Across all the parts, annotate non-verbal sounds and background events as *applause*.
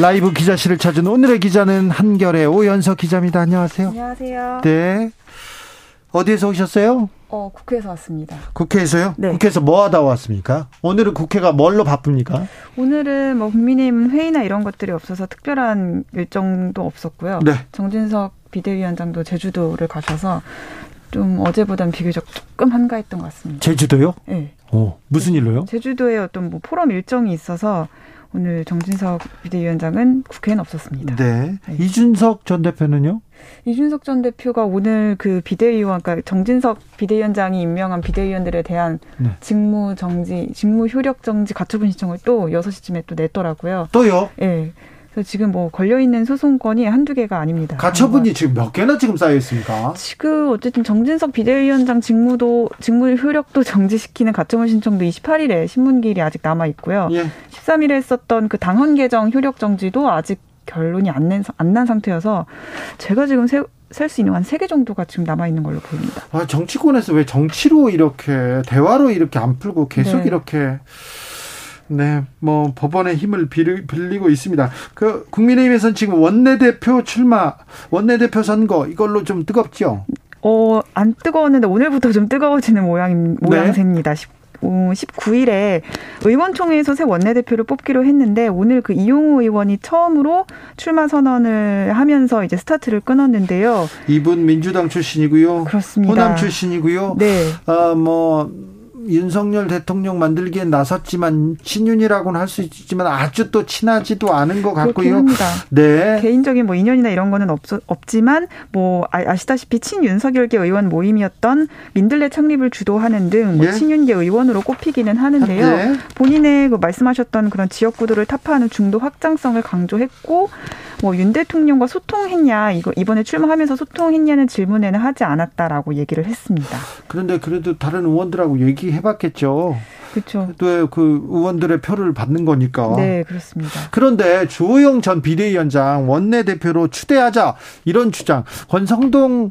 라이브 기자실을 찾은 오늘의 기자는 한결의 오연석 기자입니다. 안녕하세요. 안녕하세요. 네. 어디에서 오셨어요? 어, 국회에서 왔습니다. 국회에서요? 네. 국회에서 뭐 하다 왔습니까? 오늘은 국회가 뭘로 바쁩니까? 오늘은 뭐 국민의힘 회의나 이런 것들이 없어서 특별한 일정도 없었고요. 네. 정진석 비대위원장도 제주도를 가셔서 좀 어제보단 비교적 조금 한가했던 것 같습니다. 제주도요? 네. 어, 무슨 일로요? 제주도에 어떤 뭐 포럼 일정이 있어서 오늘 정진석 비대위원장은 국회에는 없었습니다. 네. 네. 이준석 전 대표는요? 이준석 전 대표가 오늘 그 비대위원, 그러니까 정진석 비대위원장이 임명한 비대위원들에 대한 네. 직무 정지, 직무 효력 정지 가처분 신청을 또 6시쯤에 또 냈더라고요. 또요? 예. 그래서 지금 뭐 걸려 있는 소송건이 한두 개가 아닙니다. 가처분이 지금 몇 개나 지금 쌓여 있습니까? 지금 어쨌든 정진석 비대위원장 직무도, 직무 효력도 정지시키는 가처분 신청도 28일에 신문기일이 아직 남아 있고요. 예. 13일에 했었던 그 당헌 개정 효력 정지도 아직 결론이 안난 상태여서 제가 지금 셀수 있는 한 세 개 정도가 지금 남아 있는 걸로 보입니다. 아, 정치권에서 왜 정치로 이렇게 대화로 이렇게 안 풀고 계속 네. 이렇게 네, 뭐 법원의 힘을 빌- 빌리고 있습니다. 그 국민의힘에서는 지금 원내대표 출마, 원내대표 선거 이걸로 좀 뜨겁죠. 어, 안 뜨거웠는데 오늘부터 좀 뜨거워지는 모양, 모양새입니다. 10, 19일에 의원총회에서 새 원내대표를 뽑기로 했는데 오늘 그 이용호 의원이 처음으로 출마 선언을 하면서 이제 스타트를 끊었는데요. 이분 민주당 출신이고요. 그렇습니다. 호남 출신이고요. 네. 아, 뭐 윤석열 대통령 만들기에 나섰지만 친윤이라고는 할 수 있지만 아주 또 친하지도 않은 것 같고요. 합니다. 네. 개인적인 뭐 인연이나 이런 거는 없, 없지만 뭐 아- 아시다시피 친윤석열계 의원 모임이었던 민들레 창립을 주도하는 등뭐 예. 친윤계 의원으로 꼽히기는 하는데요. 네. 본인의 그 말씀하셨던 그런 지역 구도를 타파하는 중도 확장성을 강조했고 뭐 윤 대통령과 소통했냐 이거 이번에 출마하면서 소통했냐는 질문에는 하지 않았다라고 얘기를 했습니다. 그런데 그래도 다른 의원들하고 얘기 해봤겠죠. 그렇죠. 또 그 의원들의 표를 받는 거니까. 네, 그렇습니다. 그런데 주호영 전 비대위원장 원내대표로 추대하자 이런 주장 권성동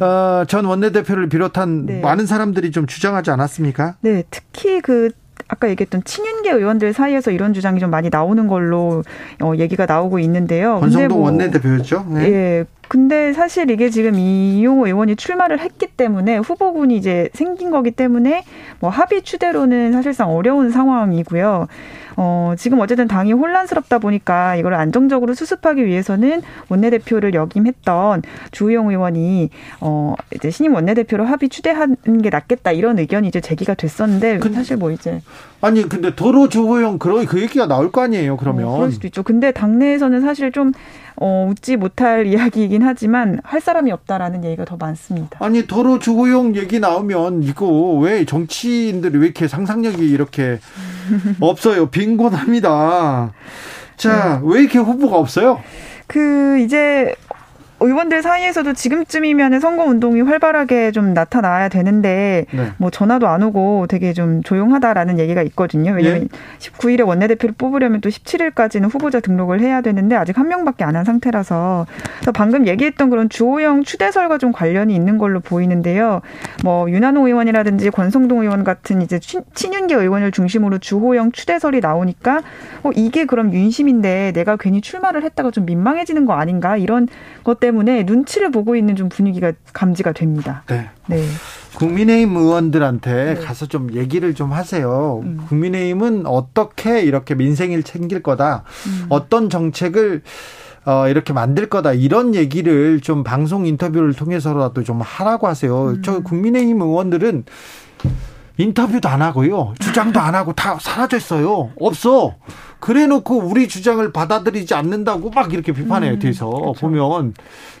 어, 전 원내대표를 비롯한 네. 많은 사람들이 좀 주장하지 않았습니까? 네, 특히 그 아까 얘기했던 친윤계 의원들 사이에서 이런 주장이 좀 많이 나오는 걸로 어, 얘기가 나오고 있는데요. 권성동 뭐- 원내대표였죠. 네. 예. 근데 사실 이게 지금 이용호 의원이 출마를 했기 때문에 후보군이 이제 생긴 거기 때문에 뭐 합의 추대로는 사실상 어려운 상황이고요. 어, 지금 어쨌든 당이 혼란스럽다 보니까 이걸 안정적으로 수습하기 위해서는 원내대표를 역임했던 주호영 의원이 어, 이제 신임 원내대표로 합의 추대하는 게 낫겠다 이런 의견이 이제 제기가 됐었는데 근데- 사실 뭐 이제 아니 근데 도로 주호영 그런 그 얘기가 나올 거 아니에요. 그러면 어, 그럴 수도 있죠. 근데 당내에서는 사실 좀 어, 웃지 못할 이야기이긴 하지만 할 사람이 없다라는 얘기가 더 많습니다. 아니 도로 주호영 얘기 나오면 이거 왜 정치인들이 왜 이렇게 상상력이 이렇게 *laughs* 없어요? 빈곤합니다. 자, 네. 왜 이렇게 후보가 없어요? 그 이제 의원들 사이에서도 지금쯤이면 선거 운동이 활발하게 좀 나타나야 되는데 네. 뭐 전화도 안 오고 되게 좀 조용하다라는 얘기가 있거든요. 왜냐면 예. 19일에 원내대표를 뽑으려면 또 17일까지는 후보자 등록을 해야 되는데 아직 한 명밖에 안 한 상태라서 그래서 방금 얘기했던 그런 주호영 추대설과 좀 관련이 있는 걸로 보이는데요. 뭐 윤한호 의원이라든지 권성동 의원 같은 이제 친- 친윤계 의원을 중심으로 주호영 추대설이 나오니까 어 이게 그럼 윤심인데 내가 괜히 출마를 했다가 좀 민망해지는 거 아닌가 이런 것 때문에 눈치를 보고 있는 좀 분위기가 감지가 됩니다. 네. 네. 국민의힘 의원들한테 네. 가서 좀 얘기를 좀 하세요. 음. 국민의힘은 어떻게 이렇게 민생을 챙길 거다. 음. 어떤 정책을 어, 이렇게 만들 거다. 이런 얘기를 좀 방송 인터뷰를 통해서라도 좀 하라고 하세요. 음. 저 국민의힘 의원들은 인터뷰도 안 하고요. 주장도 안 하고 다 사라졌어요. 없어. 그래 놓고 우리 주장을 받아들이지 않는다고 막 이렇게 비판해요. 음, 뒤에서 그렇죠. 보면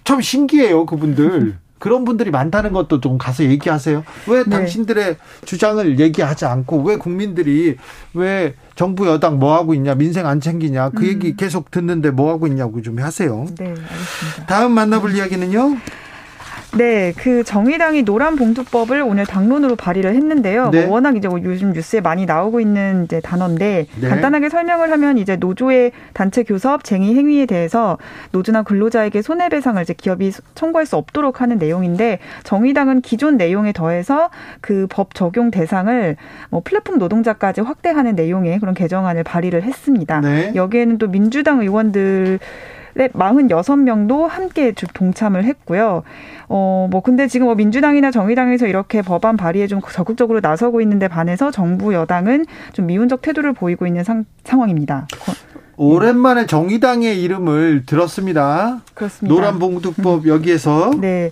참 신기해요. 그분들. 그런 분들이 많다는 것도 좀 가서 얘기하세요. 왜 네. 당신들의 주장을 얘기하지 않고 왜 국민들이 왜 정부 여당 뭐 하고 있냐 민생 안 챙기냐 그 음. 얘기 계속 듣는데 뭐 하고 있냐고 좀 하세요. 네, 알겠습니다. 다음 만나볼 이야기는요. 네, 그 정의당이 노란 봉투법을 오늘 당론으로 발의를 했는데요. 네. 뭐 워낙 이제 뭐 요즘 뉴스에 많이 나오고 있는 이제 단어인데 네. 간단하게 설명을 하면 이제 노조의 단체 교섭, 쟁의 행위에 대해서 노조나 근로자에게 손해배상을 이제 기업이 청구할 수 없도록 하는 내용인데 정의당은 기존 내용에 더해서 그 법 적용 대상을 뭐 플랫폼 노동자까지 확대하는 내용의 그런 개정안을 발의를 했습니다. 네. 여기에는 또 민주당 의원들 46명도 함께 동참을 했고요. 어, 뭐, 근데 지금 뭐 민주당이나 정의당에서 이렇게 법안 발의에 좀 적극적으로 나서고 있는데 반해서 정부 여당은 좀 미온적 태도를 보이고 있는 상, 상황입니다. 오랜만에 정의당의 이름을 들었습니다. 그렇습니다. 노란봉투법 여기에서. 네.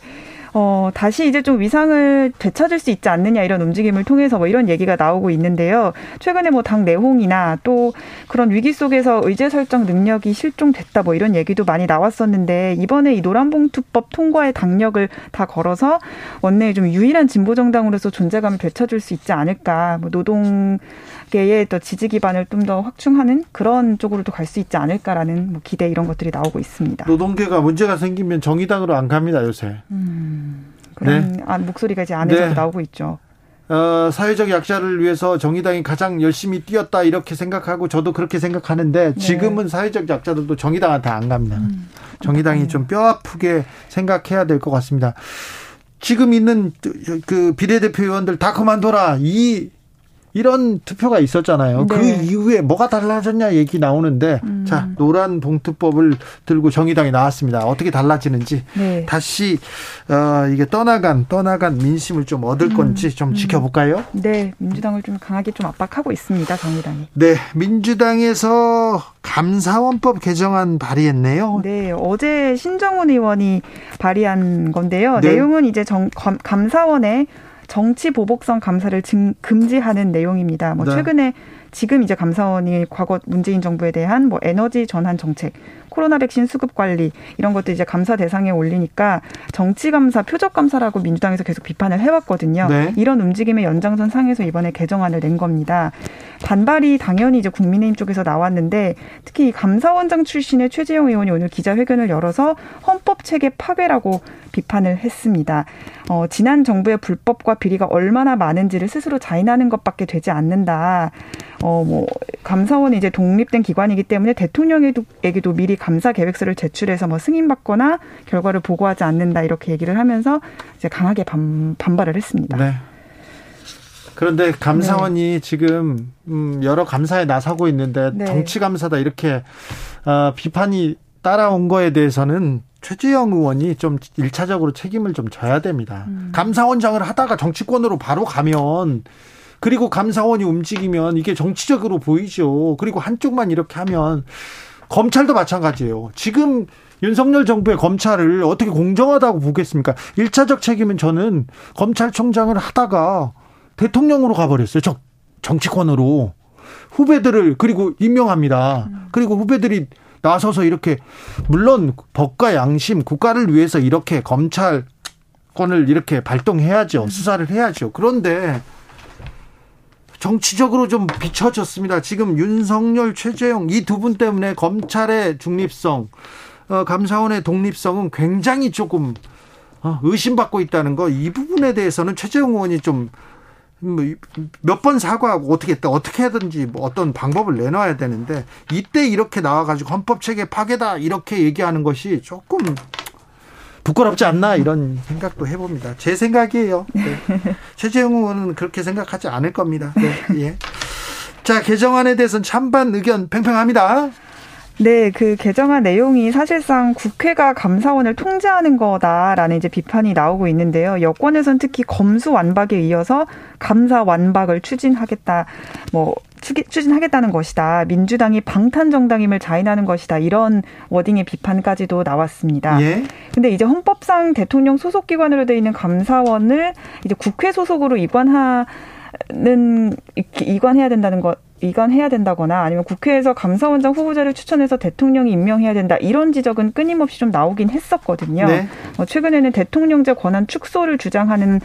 어, 다시 이제 좀 위상을 되찾을 수 있지 않느냐 이런 움직임을 통해서 뭐 이런 얘기가 나오고 있는데요. 최근에 뭐 당 내홍이나 또 그런 위기 속에서 의제 설정 능력이 실종됐다 뭐 이런 얘기도 많이 나왔었는데 이번에 이 노란봉투법 통과의 당력을 다 걸어서 원내에 좀 유일한 진보 정당으로서 존재감을 되찾을 수 있지 않을까. 뭐 노동 계의 또 지지 기반을 좀 더 확충하는 그런 쪽으로도 갈 수 있지 않을까라는 뭐 기대 이런 것들이 나오고 있습니다. 노동계가 문제가 생기면 정의당으로 안 갑니다 요새. 음, 그런 네. 아, 목소리가 이제 안에서도 네. 나오고 있죠. 어, 사회적 약자를 위해서 정의당이 가장 열심히 뛰었다 이렇게 생각하고 저도 그렇게 생각하는데 네. 지금은 사회적 약자들도 정의당한테 안 갑니다. 음, 정의당이 좀 뼈 아프게 생각해야 될 것 같습니다. 지금 있는 그 비례대표 의원들 다 그만둬라. 이 이런 투표가 있었잖아요. 그 네. 그 이후에 뭐가 달라졌냐 얘기 나오는데 음. 자 노란 봉투법을 들고 정의당이 나왔습니다. 어떻게 달라지는지 네. 다시 어, 이게 떠나간 떠나간 민심을 좀 얻을 음. 건지 좀 음. 지켜볼까요? 네, 민주당을 좀 강하게 좀 압박하고 있습니다. 정의당이. 네, 민주당에서 감사원법 개정안 발의했네요. 네, 어제 신정훈 의원이 발의한 건데요. 네. 내용은 이제 정, 감사원의 정치 보복성 감사를 증, 금지하는 내용입니다. 뭐 네. 최근에 지금 이제 감사원이 과거 문재인 정부에 대한 뭐 에너지 전환 정책, 코로나 백신 수급 관리 이런 것도 이제 감사 대상에 올리니까 정치 감사, 표적 감사라고 민주당에서 계속 비판을 해왔거든요. 네. 이런 움직임의 연장선 상에서 이번에 개정안을 낸 겁니다. 반발이 당연히 이제 국민의힘 쪽에서 나왔는데 특히 감사원장 출신의 최재형 의원이 오늘 기자회견을 열어서 헌법 체계 파괴라고 비판을 했습니다. 어, 지난 정부의 불법과 비리가 얼마나 많은지를 스스로 자인하는 것밖에 되지 않는다. 어, 뭐, 감사원이 이제 독립된 기관이기 때문에 대통령에게도 미리 감사 계획서를 제출해서 뭐 승인받거나 결과를 보고하지 않는다 이렇게 얘기를 하면서 이제 강하게 반, 반발을 했습니다. 네. 그런데 감사원이 네. 지금 음, 여러 감사에 나서고 있는데 네. 정치 감사다 이렇게 어, 비판이 따라온 거에 대해서는 최재형 의원이 좀 일차적으로 책임을 좀 져야 됩니다. 음. 감사원장을 하다가 정치권으로 바로 가면 그리고 감사원이 움직이면 이게 정치적으로 보이죠. 그리고 한쪽만 이렇게 하면 검찰도 마찬가지예요. 지금 윤석열 정부의 검찰을 어떻게 공정하다고 보겠습니까? 1차적 책임은 저는 검찰총장을 하다가 대통령으로 가버렸어요. 정, 정치권으로. 후배들을 그리고 임명합니다. 그리고 후배들이 나서서 이렇게 물론 법과 양심 국가를 위해서 이렇게 검찰권을 이렇게 발동해야죠. 수사를 해야죠. 그런데 정치적으로 좀 비춰졌습니다. 지금 윤석열, 최재형 이 두 분 때문에 검찰의 중립성, 어, 감사원의 독립성은 굉장히 조금 어, 의심받고 있다는 거 이 부분에 대해서는 최재형 의원이 좀 몇번 사과하고 어떻게 했다 어떻게 하든지 뭐 어떤 방법을 내놔야 되는데 이때 이렇게 나와가지고 헌법 체계 파괴다 이렇게 얘기하는 것이 조금 부끄럽지 않나 이런 생각도 해봅니다. 제 생각이에요. 네. *laughs* 최재형 의원은 그렇게 생각하지 않을 겁니다. 네, 예. 자 개정안에 대해서는 찬반 의견 팽팽합니다. 네, 그 개정안 내용이 사실상 국회가 감사원을 통제하는 거다라는 이제 비판이 나오고 있는데요. 여권에서는 특히 검수 완박에 이어서 감사 완박을 추진하겠다, 뭐 추진하겠다는 것이다. 민주당이 방탄 정당임을 자인하는 것이다. 이런 워딩의 비판까지도 나왔습니다. 예. 근데 이제 헌법상 대통령 소속 기관으로 되어 있는 감사원을 이제 국회 소속으로 이관하 는 이관해야 된다는 것 위반해야 된다거나 아니면 국회에서 감사원장 후보자를 추천해서 대통령이 임명해야 된다 이런 지적은 끊임없이 좀 나오긴 했었거든요. 네. 어, 최근에는 대통령제 권한 축소를 주장하는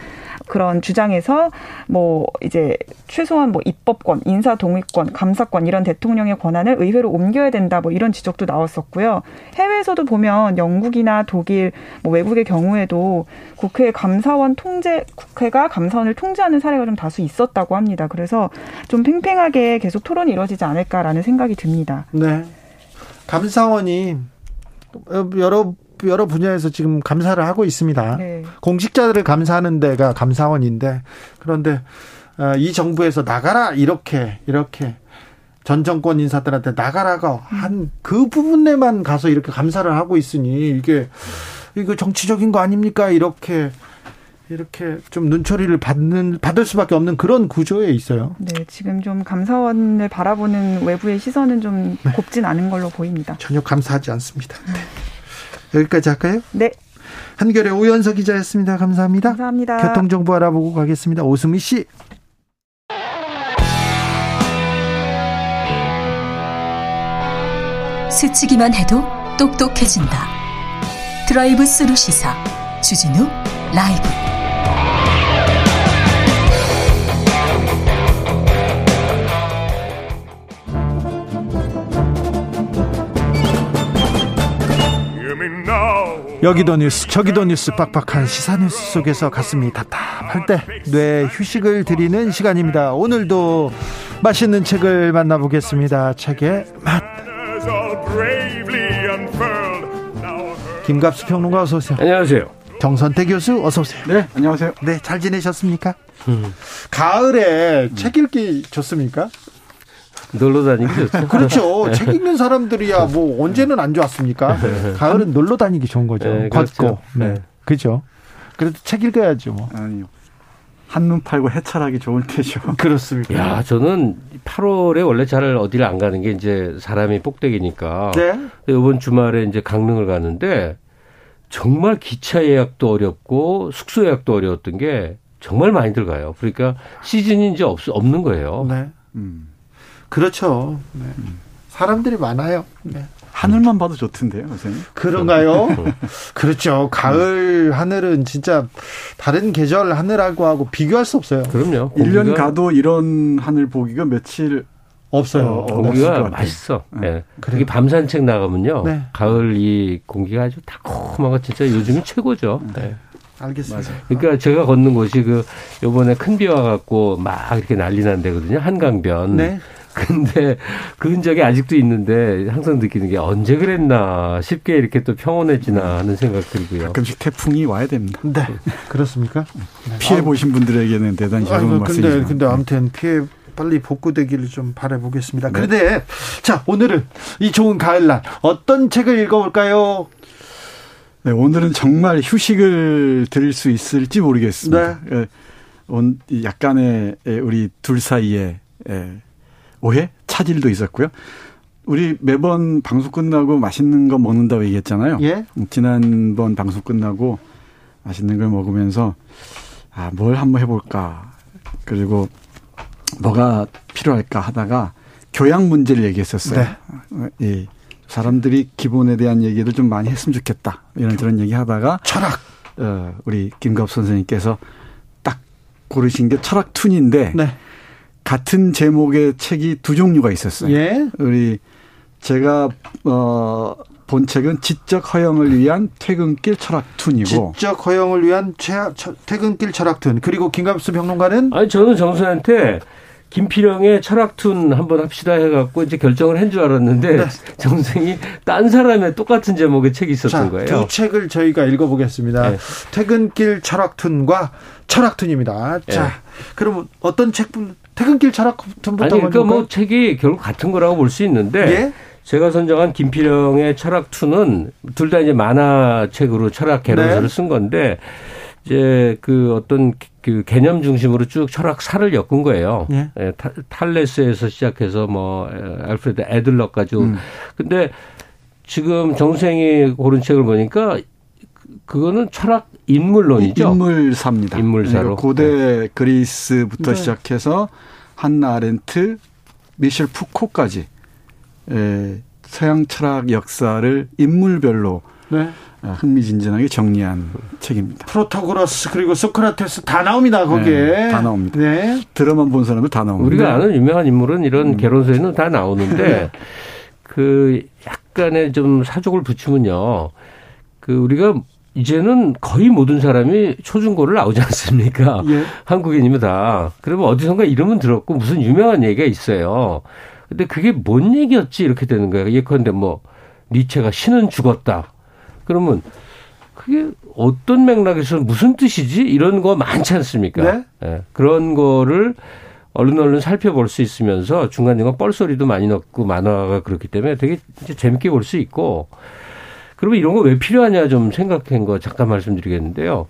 그런 주장에서 뭐 이제 최소한 뭐 입법권, 인사 동의권, 감사권 이런 대통령의 권한을 의회로 옮겨야 된다 뭐 이런 지적도 나왔었고요. 해외에서도 보면 영국이나 독일, 뭐 외국의 경우에도 국회 감사원 통제 국회가 감사원을 통제하는 사례가 좀 다수 있었다고 합니다. 그래서 좀 팽팽하게 계속 토론이 이루어지지 않을까라는 생각이 듭니다. 네. 감사원이 여러 여러 분야에서 지금 감사를 하고 있습니다. 네. 공직자들을 감사하는 데가 감사원인데 그런데 어, 이 정부에서 나가라 이렇게 이렇게 전 정권 인사들한테 나가라가 한 그 부분에만 가서 이렇게 감사를 하고 있으니 이게 이거 정치적인 거 아닙니까? 이렇게 이렇게 좀 눈초리를 받는 받을 수밖에 없는 그런 구조에 있어요. 네, 지금 좀 감사원을 바라보는 외부의 시선은 좀 네. 곱진 않은 걸로 보입니다. 전혀 감사하지 않습니다. 네. 여기까지 할까요? 네. 한결의 오연석 기자였습니다. 감사합니다. 감사합니다. 교통정보 알아보고 가겠습니다. 오수미 씨. 스치기만 해도 똑똑해진다. 드라이브 스루 시사 주진우 라이브. 여기도 뉴스 저기도 뉴스 빡빡한 시사 뉴스 속에서 가슴이 답답할 때 뇌 휴식을 드리는 시간입니다. 오늘도 맛있는 책을 만나보겠습니다. 책의 맛. 김갑수 평론가 어서 오세요. 안녕하세요. 정선태 교수 어서 오세요. 네, 안녕하세요. 네, 잘 지내셨습니까? 음. 가을에 음. 책 읽기 좋습니까? 놀러 다니기 좋죠. 그렇죠. *laughs* 책 읽는 사람들이야 뭐 언제는 안 좋았습니까? 가을은 놀러 다니기 좋은 거죠. 네, 걷고. 그렇죠. 네. 네. 그죠. 그래도 책 읽어야죠. 뭐. 아니요. 한눈 팔고 해찰하기 좋을 때죠. *laughs* 그렇습니까? 야, 저는 8월에 원래 잘 어디를 안 가는 게 이제 사람이 꼭대기니까. 네. 이번 주말에 이제 강릉을 갔는데 정말 기차 예약도 어렵고 숙소 예약도 어려웠던 게 정말 많이 들어가요. 그러니까 시즌이 이제 없, 없는 거예요. 네. 음. 그렇죠. 네. 사람들이 많아요. 네. 하늘만 봐도 좋던데요, 선생님. 그런가요? *laughs* 그렇죠. 가을 하늘은 진짜 다른 계절 하늘하고 하고 비교할 수 없어요. 그럼요. 1년 가도 이런 하늘 보기가 며칠 없어요. 어, 공기가 맛있어. 네. 네. 그게 밤 산책 나가면요. 네. 가을 이 공기가 아주 달콤하고 진짜 요즘이 최고죠. 네. 네. 알겠습니다. 맞아요. 그러니까 제가 걷는 곳이 그 요번에 큰 비 와갖고 막 이렇게 난리 난 데거든요. 한강변. 네. 근데 그 흔적이 아직도 있는데 항상 느끼는 게 언제 그랬나 쉽게 이렇게 또 평온해지나 하는 생각 들고요. 가끔씩 태풍이 와야 됩니다. 네. 그렇습니까? 네. 피해 보신 분들에게는 대단히 좋은 말씀이죠. 근데 근데 아무튼 피해 빨리 복구되기를 좀 바라보겠습니다. 네. 그런데 자 오늘은 이 좋은 가을날 어떤 책을 읽어볼까요? 네, 오늘은 정말 휴식을 드릴 수 있을지 모르겠습니다. 네. 예, 약간의 우리 둘 사이에 오해, 차질도 있었고요. 우리 매번 방송 끝나고 맛있는 거 먹는다고 얘기했잖아요. 예? 지난번 방송 끝나고 맛있는 걸 먹으면서 아, 뭘 한번 해볼까. 그리고 뭐가 필요할까 하다가 교양 문제를 얘기했었어요. 네. 예. 사람들이 기본에 대한 얘기를 좀 많이 했으면 좋겠다. 이런 그런 얘기 하다가 철학. 어, 우리 김갑 선생님께서 딱 고르신 게 철학 툰인데 네. 같은 제목의 책이 두 종류가 있었어요. 예? 우리 제가 어, 본 책은 지적 허영을 위한 퇴근길 철학툰이고 지적 허영을 위한 퇴근길 철학툰 그리고 김갑수 평론가는 아니 저는 정수한테 김필영의 철학툰 한번 합시다 해갖고 이제 결정을 한 줄 알았는데 네. 정생이 딴 사람의 똑같은 제목의 책이 있었던 자, 거예요. 두 책을 저희가 읽어보겠습니다. 네. 퇴근길 철학툰과 철학툰입니다. 자, 네. 그럼 어떤 책분 퇴근길 철학부터 아니 그러니까 뭐 책이 결국 같은 거라고 볼 수 있는데 예? 제가 선정한 김필영의 철학 2는 둘 다 이제 만화책으로 철학 개론서를 네. 쓴 건데 이제 그 어떤 그 개념 중심으로 쭉 철학 사를 엮은 거예요. 예. 예 탈레스에서 시작해서 뭐 알프레드 애들러까지. 음. 근데 지금 정생이 고른 책을 보니까 그거는 철학 인물론이죠. 인물사입니다. 인물사로. 네, 고대 네. 그리스부터 네. 시작해서 한나 아렌트, 미셸 푸코까지 에, 서양 철학 역사를 인물별로 네. 아, 흥미진진하게 정리한 책입니다. 프로타고라스 그리고 소크라테스 다 나옵니다 거기에. 네, 다 나옵니다. 네. 들어만 본 사람들 다 나옵니다. 우리가 아는 유명한 인물은 이런 음. 개론서에는 다 나오는데 그 약간의 좀 사족을 붙이면요. 그 우리가 이제는 거의 모든 사람이 초중고를 나오지 않습니까? 예. 한국인이면 다. 그러면 어디선가 이름은 들었고 무슨 유명한 얘기가 있어요. 근데 그게 뭔 얘기였지 이렇게 되는 거예요. 예컨대 뭐 니체가 신은 죽었다. 그러면 그게 어떤 맥락에서 무슨 뜻이지? 이런 거 많지 않습니까? 네? 네. 그런 거를 얼른 얼른 살펴볼 수 있으면서 중간중간 뻘소리도 많이 넣고 만화가 그렇기 때문에 되게 재밌게 볼 수 있고 그러면 이런 거 왜 필요하냐 좀 생각한 거 잠깐 말씀드리겠는데요.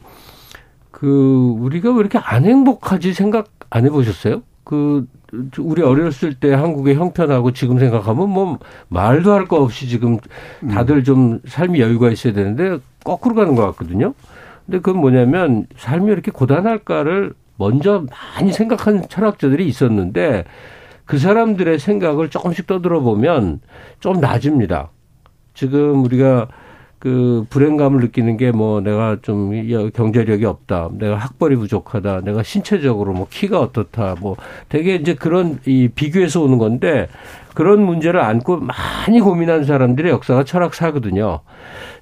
그 우리가 왜 이렇게 안 행복하지 생각 안 해보셨어요? 그 우리 어렸을 때 한국의 형편하고 지금 생각하면 뭐 말도 할 거 없이 지금 다들 좀 삶이 여유가 있어야 되는데 거꾸로 가는 것 같거든요. 근데 그건 뭐냐면 삶이 이렇게 고단할까를 먼저 많이 생각한 철학자들이 있었는데 그 사람들의 생각을 조금씩 떠들어 보면 좀 나아집니다. 지금 우리가 그 불행감을 느끼는 게 뭐 내가 좀 경제력이 없다, 내가 학벌이 부족하다, 내가 신체적으로 뭐 키가 어떻다, 뭐 되게 이제 그런 이 비교해서 오는 건데 그런 문제를 안고 많이 고민한 사람들의 역사가 철학사거든요.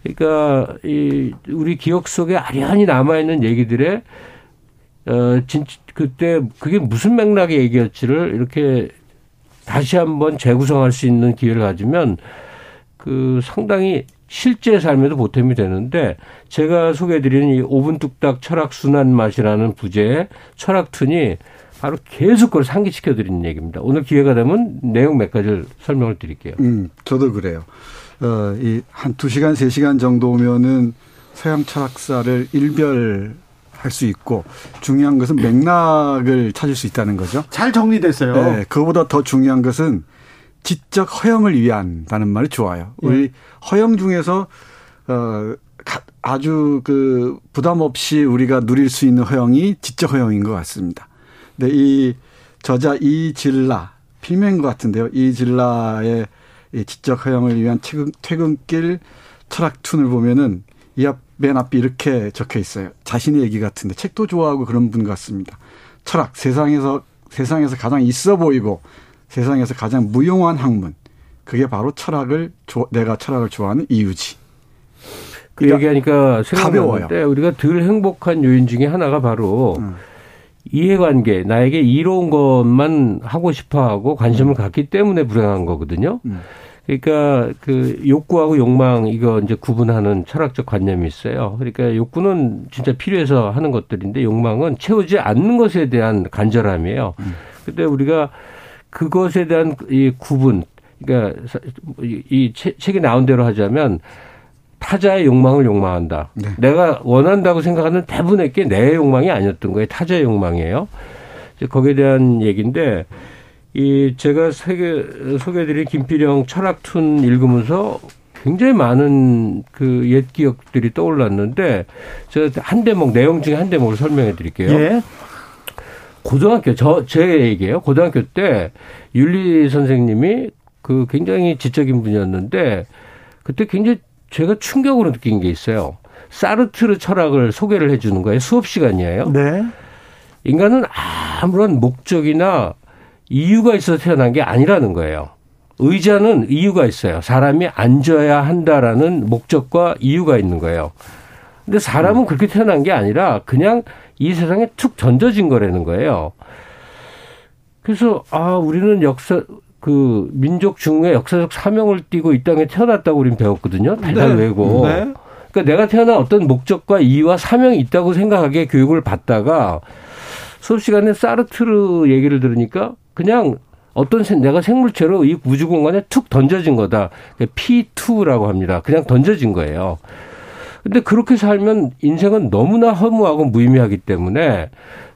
그러니까 이 우리 기억 속에 아련히 남아 있는 얘기들의 어 진, 그때 그게 무슨 맥락의 얘기였지를 이렇게 다시 한번 재구성할 수 있는 기회를 가지면 그 상당히 실제 삶에도 보탬이 되는데 제가 소개해드리는 이 5분 뚝딱 철학 순환 맛이라는 부제의 철학 툰이 바로 계속 그걸 상기시켜 드리는 얘기입니다. 오늘 기회가 되면 내용 몇 가지를 설명을 드릴게요. 음, 저도 그래요. 어, 이한 2시간, 3시간 정도면은 서양 철학사를 일별 할수 있고 중요한 것은 맥락을 찾을 수 있다는 거죠. 잘 정리됐어요. 네, 그거보다 더 중요한 것은 지적 허영을 위한다는 말이 좋아요. 예. 우리 허영 중에서 어 아주 그 부담 없이 우리가 누릴 수 있는 허영이 지적 허영인 것 같습니다. 근데 이 저자 이질라 필명인 것 같은데요. 이질라의 이 지적 허영을 위한 퇴근, 퇴근길 철학 툰을 보면은 이 앞 맨 앞이 이렇게 적혀 있어요. 자신의 얘기 같은데 책도 좋아하고 그런 분 같습니다. 철학 세상에서 세상에서 가장 있어 보이고 세상에서 가장 무용한 학문. 그게 바로 철학을 내가 철학을 좋아하는 이유지. 그 얘기하니까 생각나는데 우리가 덜 행복한 요인 중에 하나가 바로 음. 이해관계 나에게 이로운 것만 하고 싶어하고 관심을 음. 갖기 때문에 불행한 거거든요. 음. 그러니까 그 욕구하고 욕망 이거 이제 구분하는 철학적 관념이 있어요. 그러니까 욕구는 진짜 필요해서 하는 것들인데 욕망은 채우지 않는 것에 대한 간절함이에요. 음. 근데 우리가 그것에 대한 이 구분, 그러니까 이 책이 나온 대로 하자면 타자의 욕망을 욕망한다. 네. 내가 원한다고 생각하는 대부분의 게 내 욕망이 아니었던 거예요. 타자의 욕망이에요. 이제 거기에 대한 얘기인데 이 제가 세계 소개해드린 김필영 철학툰 읽으면서 굉장히 많은 그 옛 기억들이 떠올랐는데 제가 한 대목 내용 중에 한 대목을 설명해 드릴게요. 예. 고등학교 저 제 얘기예요. 고등학교 때 윤리 선생님이 그 굉장히 지적인 분이었는데 그때 굉장히 제가 충격으로 느낀 게 있어요. 사르트르 철학을 소개를 해주는 거예요. 수업 시간이에요. 네. 인간은 아무런 목적이나 이유가 있어서 태어난 게 아니라는 거예요. 의자는 이유가 있어요. 사람이 앉아야 한다라는 목적과 이유가 있는 거예요. 근데 사람은 그렇게 태어난 게 아니라 그냥 이 세상에 툭 던져진 거라는 거예요. 그래서 아 우리는 역사 그 민족 중의 역사적 사명을 띠고 이 땅에 태어났다고 우리는 배웠거든요. 달달 네. 외고. 네. 그러니까 내가 태어난 어떤 목적과 이유와 사명이 있다고 생각하게 교육을 받다가 수업 시간에 사르트르 얘기를 들으니까 그냥 어떤 내가 생물체로 이 우주 공간에 툭 던져진 거다. P2라고 합니다. 그냥 던져진 거예요. 근데 그렇게 살면 인생은 너무나 허무하고 무의미하기 때문에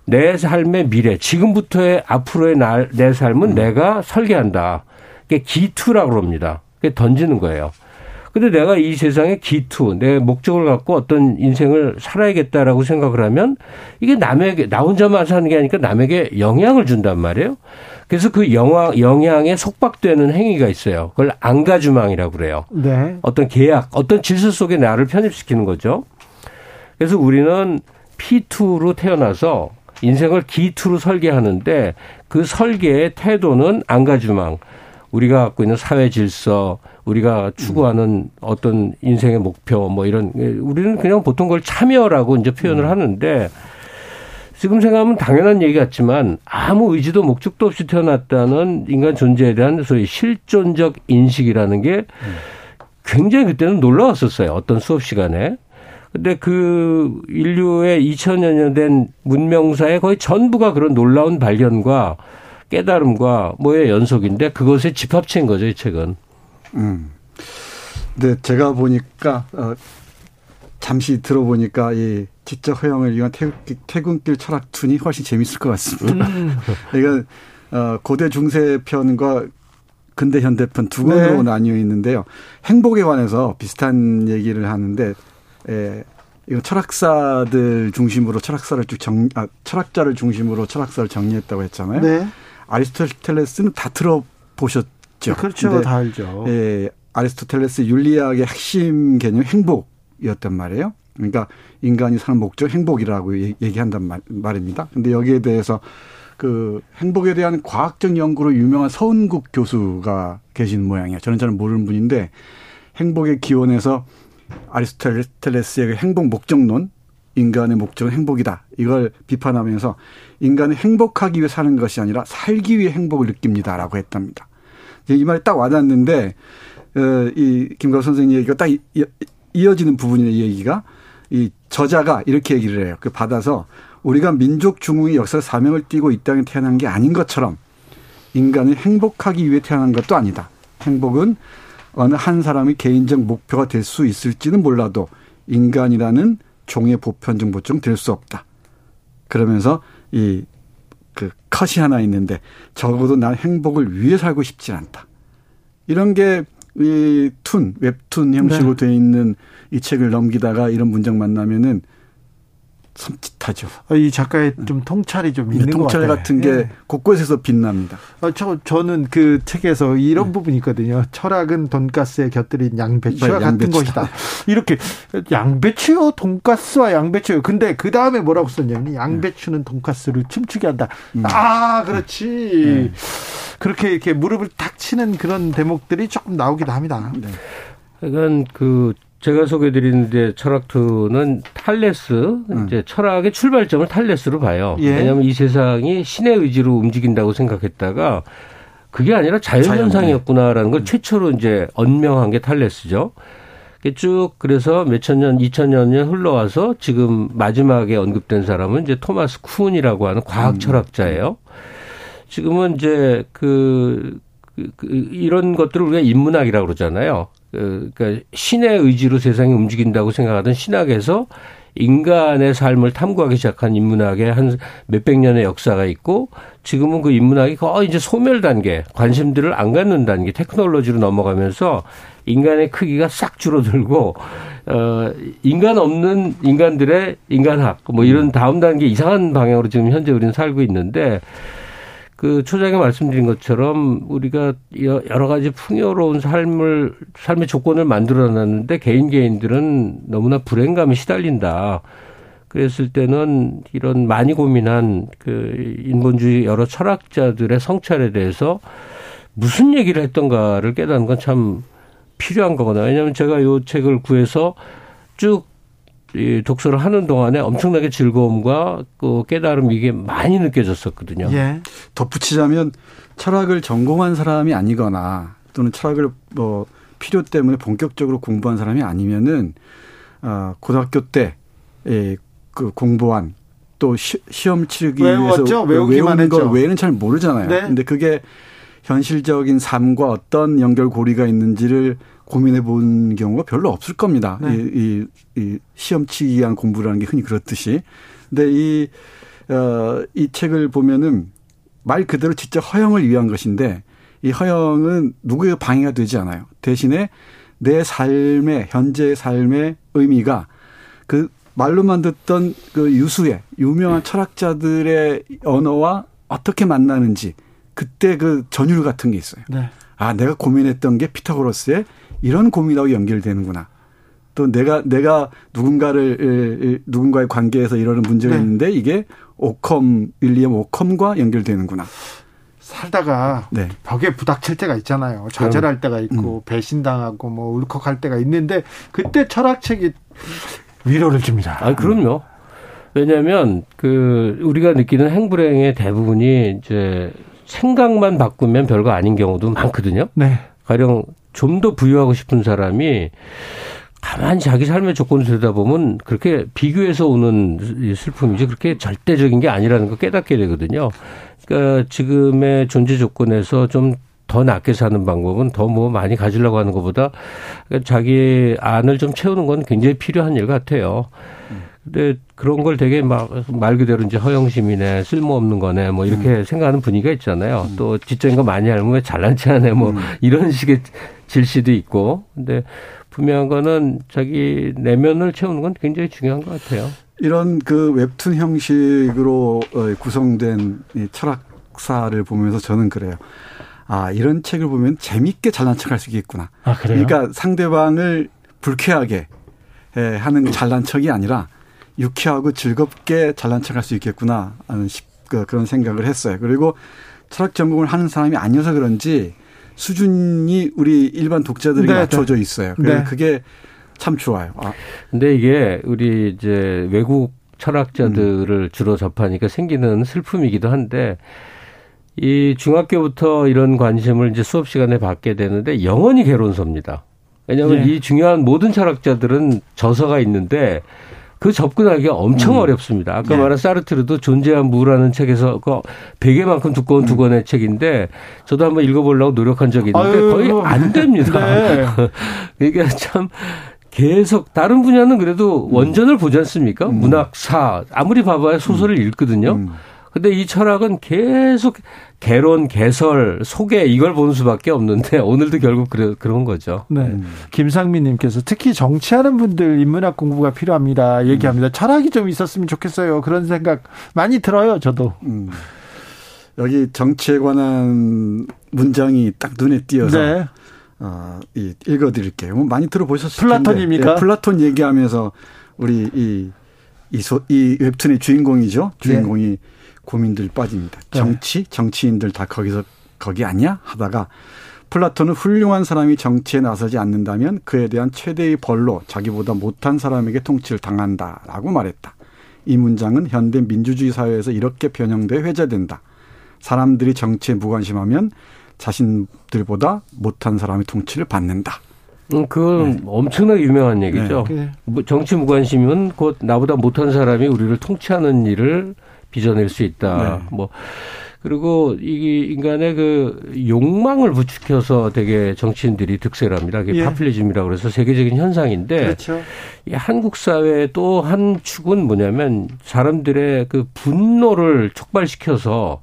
내 삶의 미래, 지금부터의 앞으로의 날, 내 삶은 음. 내가 설계한다. 그게 기투라고 그럽니다. 그게 던지는 거예요. 근데 내가 이 세상에 기투, 내 목적을 갖고 어떤 인생을 살아야겠다라고 생각을 하면 이게 남에게, 나 혼자만 사는 게 아니라 남에게 영향을 준단 말이에요. 그래서 그 영향, 영향에 속박되는 행위가 있어요. 그걸 안가주망이라고 그래요. 네. 어떤 계약, 어떤 질서 속에 나를 편입시키는 거죠. 그래서 우리는 P2로 태어나서 인생을 기투로 설계하는데 그 설계의 태도는 안가주망. 우리가 갖고 있는 사회 질서, 우리가 추구하는 음. 어떤 인생의 목표 뭐 이런 우리는 그냥 보통 그걸 참여라고 이제 표현을 음. 하는데 지금 생각하면 당연한 얘기 같지만 아무 의지도 목적도 없이 태어났다는 인간 존재에 대한 소위 실존적 인식이라는 게 굉장히 그때는 놀라웠었어요. 어떤 수업 시간에. 근데 그 인류의 2000여 년 된 문명사의 거의 전부가 그런 놀라운 발견과 깨달음과 뭐의 연속인데 그것에 집합체인 거죠, 이 책은. 음. 네, 제가 보니까 어 잠시 들어보니까 이 지적 허용을 위한 퇴근길 철학 툰이 훨씬 재밌을 것 같습니다. 음. *laughs* 그러니까 어 고대 중세 편과 근대 현대 편 두 권으로 네. 나뉘어 있는데요. 행복에 관해서 비슷한 얘기를 하는데 에, 이거 철학사들 중심으로 철학사를 쭉 정, 아, 철학자를 중심으로 철학사를 정리했다고 했잖아요. 네. 아리스토텔레스는 다 들어보셨죠. 그렇죠. 다 알죠. 예, 아리스토텔레스 윤리학의 핵심 개념 행복이었단 말이에요. 그러니까 인간이 사는 목적 행복이라고 얘기한단 말, 말입니다. 근데 여기에 대해서 그 행복에 대한 과학적 연구로 유명한 서은국 교수가 계신 모양이에요. 저는 잘 모르는 분인데 행복의 기원에서 아리스토텔레스의 그 행복 목적론, 인간의 목적은 행복이다. 이걸 비판하면서 인간이 행복하기 위해 사는 것이 아니라 살기 위해 행복을 느낍니다라고 했답니다. 이 말이 딱 와닿는데 어, 이 김가우 선생님 얘기가 딱 이어지는 부분의 얘기가 이 저자가 이렇게 얘기를 해요. 그 받아서 우리가 민족 중흥의 역사 사명을 띠고 이 땅에 태어난 게 아닌 것처럼 인간은 행복하기 위해 태어난 것도 아니다. 행복은 어느 한 사람의 개인적 목표가 될 수 있을지는 몰라도 인간이라는 종의 모종 될수 없다. 그러면서 이 그 컷이 하나 있는데 적어도 난 행복을 위해 살고 싶지 않다. 이런 게 이 툰, 웹툰 형식으로 네. 돼 있는 이 책을 넘기다가 이런 문장 만나면은 섬찟하죠. 아, 이 작가의 좀 통찰이 좀 있는 통찰 것 같아요. 같은 게 네. 곳곳에서 빛납니다. 아, 저 저는 그 책에서 이런 네. 부분이 있거든요. 철학은 돈가스에 곁들인 양배추와 네, 같은 것이다. 이렇게 양배추요, 돈가스와 양배추요. 근데 그 다음에 뭐라고 썼냐면 양배추는 돈가스를 춤추게 한다. 음. 아, 그렇지. 네. 그렇게 이렇게 무릎을 탁 치는 그런 대목들이 조금 나오기도 합니다. 네. 그건 그 제가 소개드리는데 철학투는 탈레스 음. 이제 철학의 출발점을 탈레스로 봐요. 예. 왜냐하면 이 세상이 신의 의지로 움직인다고 생각했다가 그게 아니라 자연현상이었구나라는 걸 음. 최초로 이제 언명한 게 탈레스죠. 쭉 그래서 몇천 년, 이천 년 흘러와서 지금 마지막에 언급된 사람은 이제 토마스 쿤이라고 하는 과학 음. 철학자예요. 지금은 이제 그, 그, 그 이런 것들을 우리가 인문학이라고 그러잖아요. 그, 그러니까 신의 의지로 세상이 움직인다고 생각하던 신학에서 인간의 삶을 탐구하기 시작한 인문학의 한 몇백 년의 역사가 있고 지금은 그 인문학이 거의 이제 소멸 단계, 관심들을 안 갖는 단계, 테크놀로지로 넘어가면서 인간의 크기가 싹 줄어들고 어 인간 없는 인간들의 인간학 뭐 이런 다음 단계 이상한 방향으로 지금 현재 우리는 살고 있는데 그 초장에 말씀드린 것처럼 우리가 여러 가지 풍요로운 삶을 삶의 조건을 만들어 놨는데 개인 개인들은 너무나 불행감에 시달린다. 그랬을 때는 이런 많이 고민한 그 인본주의 여러 철학자들의 성찰에 대해서 무슨 얘기를 했던가를 깨닫는 건 참 필요한 거거든요. 왜냐하면 제가 이 책을 구해서 쭉 이 독서를 하는 동안에 엄청나게 즐거움과 그 깨달음 이게 많이 느껴졌었거든요. 예. 덧붙이자면 철학을 전공한 사람이 아니거나 또는 철학을 뭐 필요 때문에 본격적으로 공부한 사람이 아니면은 어 고등학교 때그 예, 공부한 또 시, 험 치르기 외웠죠? 위해서 외우기만 외우는 거 외에는 잘 모르잖아요. 네. 근데 그게 현실적인 삶과 어떤 연결고리가 있는지를 고민해 본 경우가 별로 없을 겁니다. 네. 이, 이, 이 시험 치기 위한 공부라는 게 흔히 그렇듯이. 근데 이, 어, 이 책을 보면은 말 그대로 진짜 허영을 위한 것인데 이 허영은 누구의 방해가 되지 않아요. 대신에 내 삶의 현재의 삶의 의미가 그 말로만 듣던 그 유수의 유명한 철학자들의 언어와 어떻게 만나는지 그때 그 전율 같은 게 있어요. 네. 아, 내가 고민했던 게 피타고라스의 이런 고민하고 연결되는구나. 또 내가 내가 누군가를 누군가의 관계에서 이러는 문제가 네. 있는데 이게 오컴 윌리엄 오컴과 연결되는구나. 살다가 네. 벽에 부닥칠 때가 있잖아요. 좌절할 때가 있고 음. 배신당하고 뭐 울컥할 때가 있는데 그때 철학책이 위로를 줍니다. 아, 그럼요. 왜냐하면 그 우리가 느끼는 행불행의 대부분이 이제 생각만 바꾸면 별거 아닌 경우도 많거든요. 네. 가령 좀 더 부유하고 싶은 사람이 가만히 자기 삶의 조건을 들여다보면 그렇게 비교해서 오는 슬픔이지 그렇게 절대적인 게 아니라는 걸 깨닫게 되거든요. 그러니까 지금의 존재 조건에서 좀더 낫게 사는 방법은 더 뭐 많이 가지려고 하는 것보다 자기 안을 좀 채우는 건 굉장히 필요한 일 같아요. 근데 그런 걸 되게 막 말 그대로 이제 허영심이네 쓸모없는 거네 뭐 이렇게 음. 생각하는 분위기가 있잖아요. 음. 또 지적인 거 많이 알면 왜 잘난 체 하네 뭐 음. 이런 식의 질시도 있고. 근데 분명한 거는 자기 내면을 채우는 건 굉장히 중요한 것 같아요. 이런 그 웹툰 형식으로 어, 구성된 이 철학사를 보면서 저는 그래요. 아, 이런 책을 보면 재밌게 잘난 척할 수 있겠구나. 아, 그래요? 그러니까 상대방을 불쾌하게 하는 잘난 척이 아니라 유쾌하고 즐겁게 잘난 척할 수 있겠구나 하는 그, 그런 생각을 했어요. 그리고 철학 전공을 하는 사람이 아니어서 그런지 수준이 우리 일반 독자들에게 네, 맞춰져 네. 있어요. 그래서 네. 그게 참 좋아요. 아. 근데 이게 우리 이제 외국 철학자들을 음. 주로 접하니까 생기는 슬픔이기도 한데 이 중학교부터 이런 관심을 이제 수업 시간에 받게 되는데 영원히 개론서입니다. 왜냐하면 네. 이 중요한 모든 철학자들은 저서가 있는데 그 접근하기가 엄청 음. 어렵습니다. 아까 네. 말한 사르트르도 존재한 무라는 책에서 그 베개만큼 두꺼운 음. 두 권의 책인데 저도 한번 읽어보려고 노력한 적이 있는데 아유. 거의 안 됩니다. 네. *laughs* 이게 참 계속 다른 분야는 그래도 음. 원전을 보지 않습니까? 음. 문학사 아무리 봐봐야 소설을 음. 읽거든요. 음. 근데 이 철학은 계속 개론, 개설, 소개 이걸 보는 수밖에 없는데 *laughs* 오늘도 결국 그래, 그런 거죠. 네. 음. 김상민님께서 특히 정치하는 분들 인문학 공부가 필요합니다. 얘기합니다. 음. 철학이 좀 있었으면 좋겠어요. 그런 생각 많이 들어요. 저도. 음. 여기 정치에 관한 문장이 딱 눈에 띄어서 네. 어, 이 읽어드릴게요. 뭐 많이 들어보셨을 플라톤입니까? 예, 플라톤 얘기하면서 우리 이, 이, 소, 이 웹툰의 주인공이죠. 주인공이 네. 고민들 빠집니다. 네. 정치, 정치인들 다 거기서 거기 아니야? 하다가 플라톤은 훌륭한 사람이 정치에 나서지 않는다면 그에 대한 최대의 벌로 자기보다 못한 사람에게 통치를 당한다라고 말했다. 이 문장은 현대 민주주의 사회에서 이렇게 변형돼 회자된다. 사람들이 정치에 무관심하면 자신들보다 못한 사람의 통치를 받는다. 음, 그건 네. 엄청나게 유명한 얘기죠. 네. 뭐 정치 무관심은 곧 나보다 못한 사람이 우리를 통치하는 일을 빚어낼 수 있다. 네. 뭐 그리고 이 인간의 그 욕망을 부추겨서 되게 정치인들이 득세를 합니다. 그게 예. 파퓰리즘이라고 그래서 세계적인 현상인데 그렇죠. 이 한국 사회의 또 한 축은 뭐냐면 사람들의 그 분노를 촉발시켜서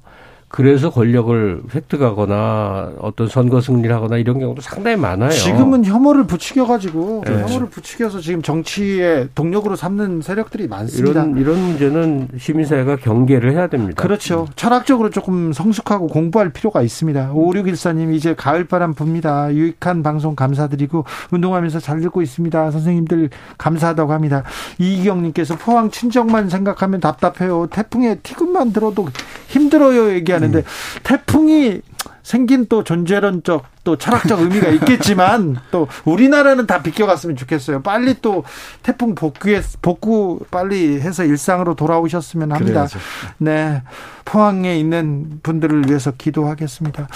그래서 권력을 획득하거나 어떤 선거 승리를 하거나 이런 경우도 상당히 많아요. 지금은 혐오를 부추겨 가지고 네. 혐오를 부추겨서 지금 정치의 동력으로 삼는 세력들이 많습니다. 이런, 이런 문제는 시민 사회가 경계를 해야 됩니다. 그렇죠. 철학적으로 조금 성숙하고 공부할 필요가 있습니다. 5614님 이제 가을 바람 붑니다. 유익한 방송 감사드리고 운동하면서 잘 듣고 있습니다. 선생님들 감사하다고 합니다. 이기경 님께서 포항 친정만 생각하면 답답해요. 태풍의 티근만 들어도 힘들어요 얘기하는 하는데 음. 태풍이 생긴 또 존재론적 또 철학적 의미가 있겠지만 *laughs* 또 우리나라는 다 비껴갔으면 좋겠어요. 빨리 또 태풍 복구에 복구 빨리 해서 일상으로 돌아오셨으면 합니다. 그래야죠. 네. 포항에 있는 분들을 위해서 기도하겠습니다.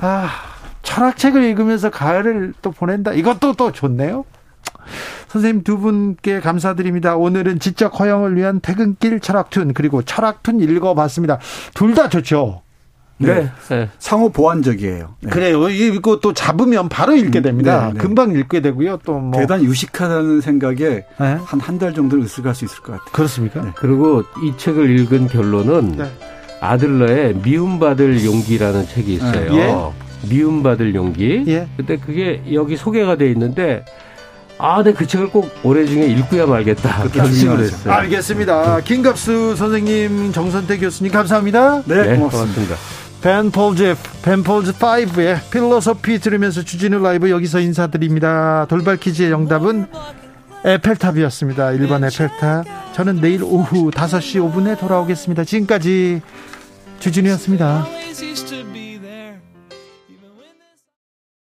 아, 철학책을 읽으면서 가을을 또 보낸다. 이것도 또 좋네요. 선생님 두 분께 감사드립니다. 오늘은 지적 허용을 위한 퇴근길 철학툰 그리고 철학툰 읽어봤습니다. 둘 다 좋죠. 네. 네. 네. 상호 보완적이에요. 네. 그래요. 이거 또 잡으면 바로 읽게 됩니다. 네, 네. 금방 읽게 되고요. 또 뭐. 대단 유식하다는 생각에 한 한 달 정도는 으쓱할 수 있을 것 같아요. 그렇습니까? 그리고 이 책을 읽은 결론은 아들러의 미움받을 용기라는 책이 있어요. 예? 미움받을 용기. 예. 근데 그게 여기 소개가 돼 있는데 아, 네, 그 책을 꼭 올해 중에 읽고야 말겠다. 결심을 했어요. 알겠습니다. 김갑수 선생님, 정선태 교수님, 감사합니다. 네, 네 고맙습니다. Ben Folds, Ben Folds Five의 Philosophy 들으면서 주진우 라이브 여기서 인사드립니다. 돌발 퀴즈의 정답은 에펠탑이었습니다. 1번 에펠탑. 저는 내일 오후 5시 5분에 돌아오겠습니다. 지금까지 주진우였습니다.